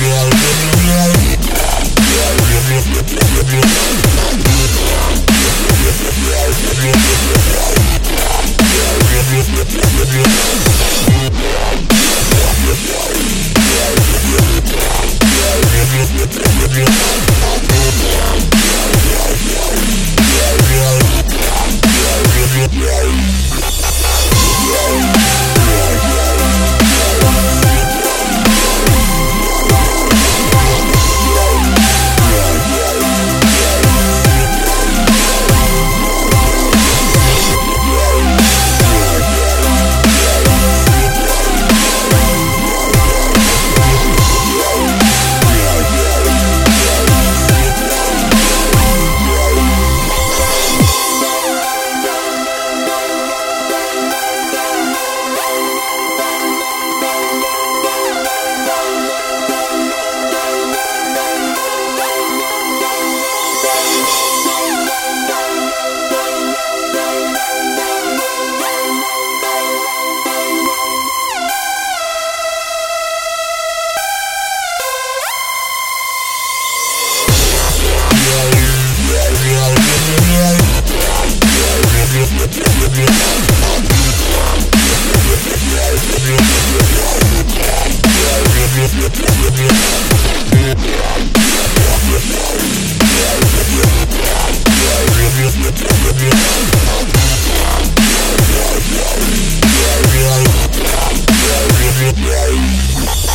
Yeah, yeah, yeah. Yeah.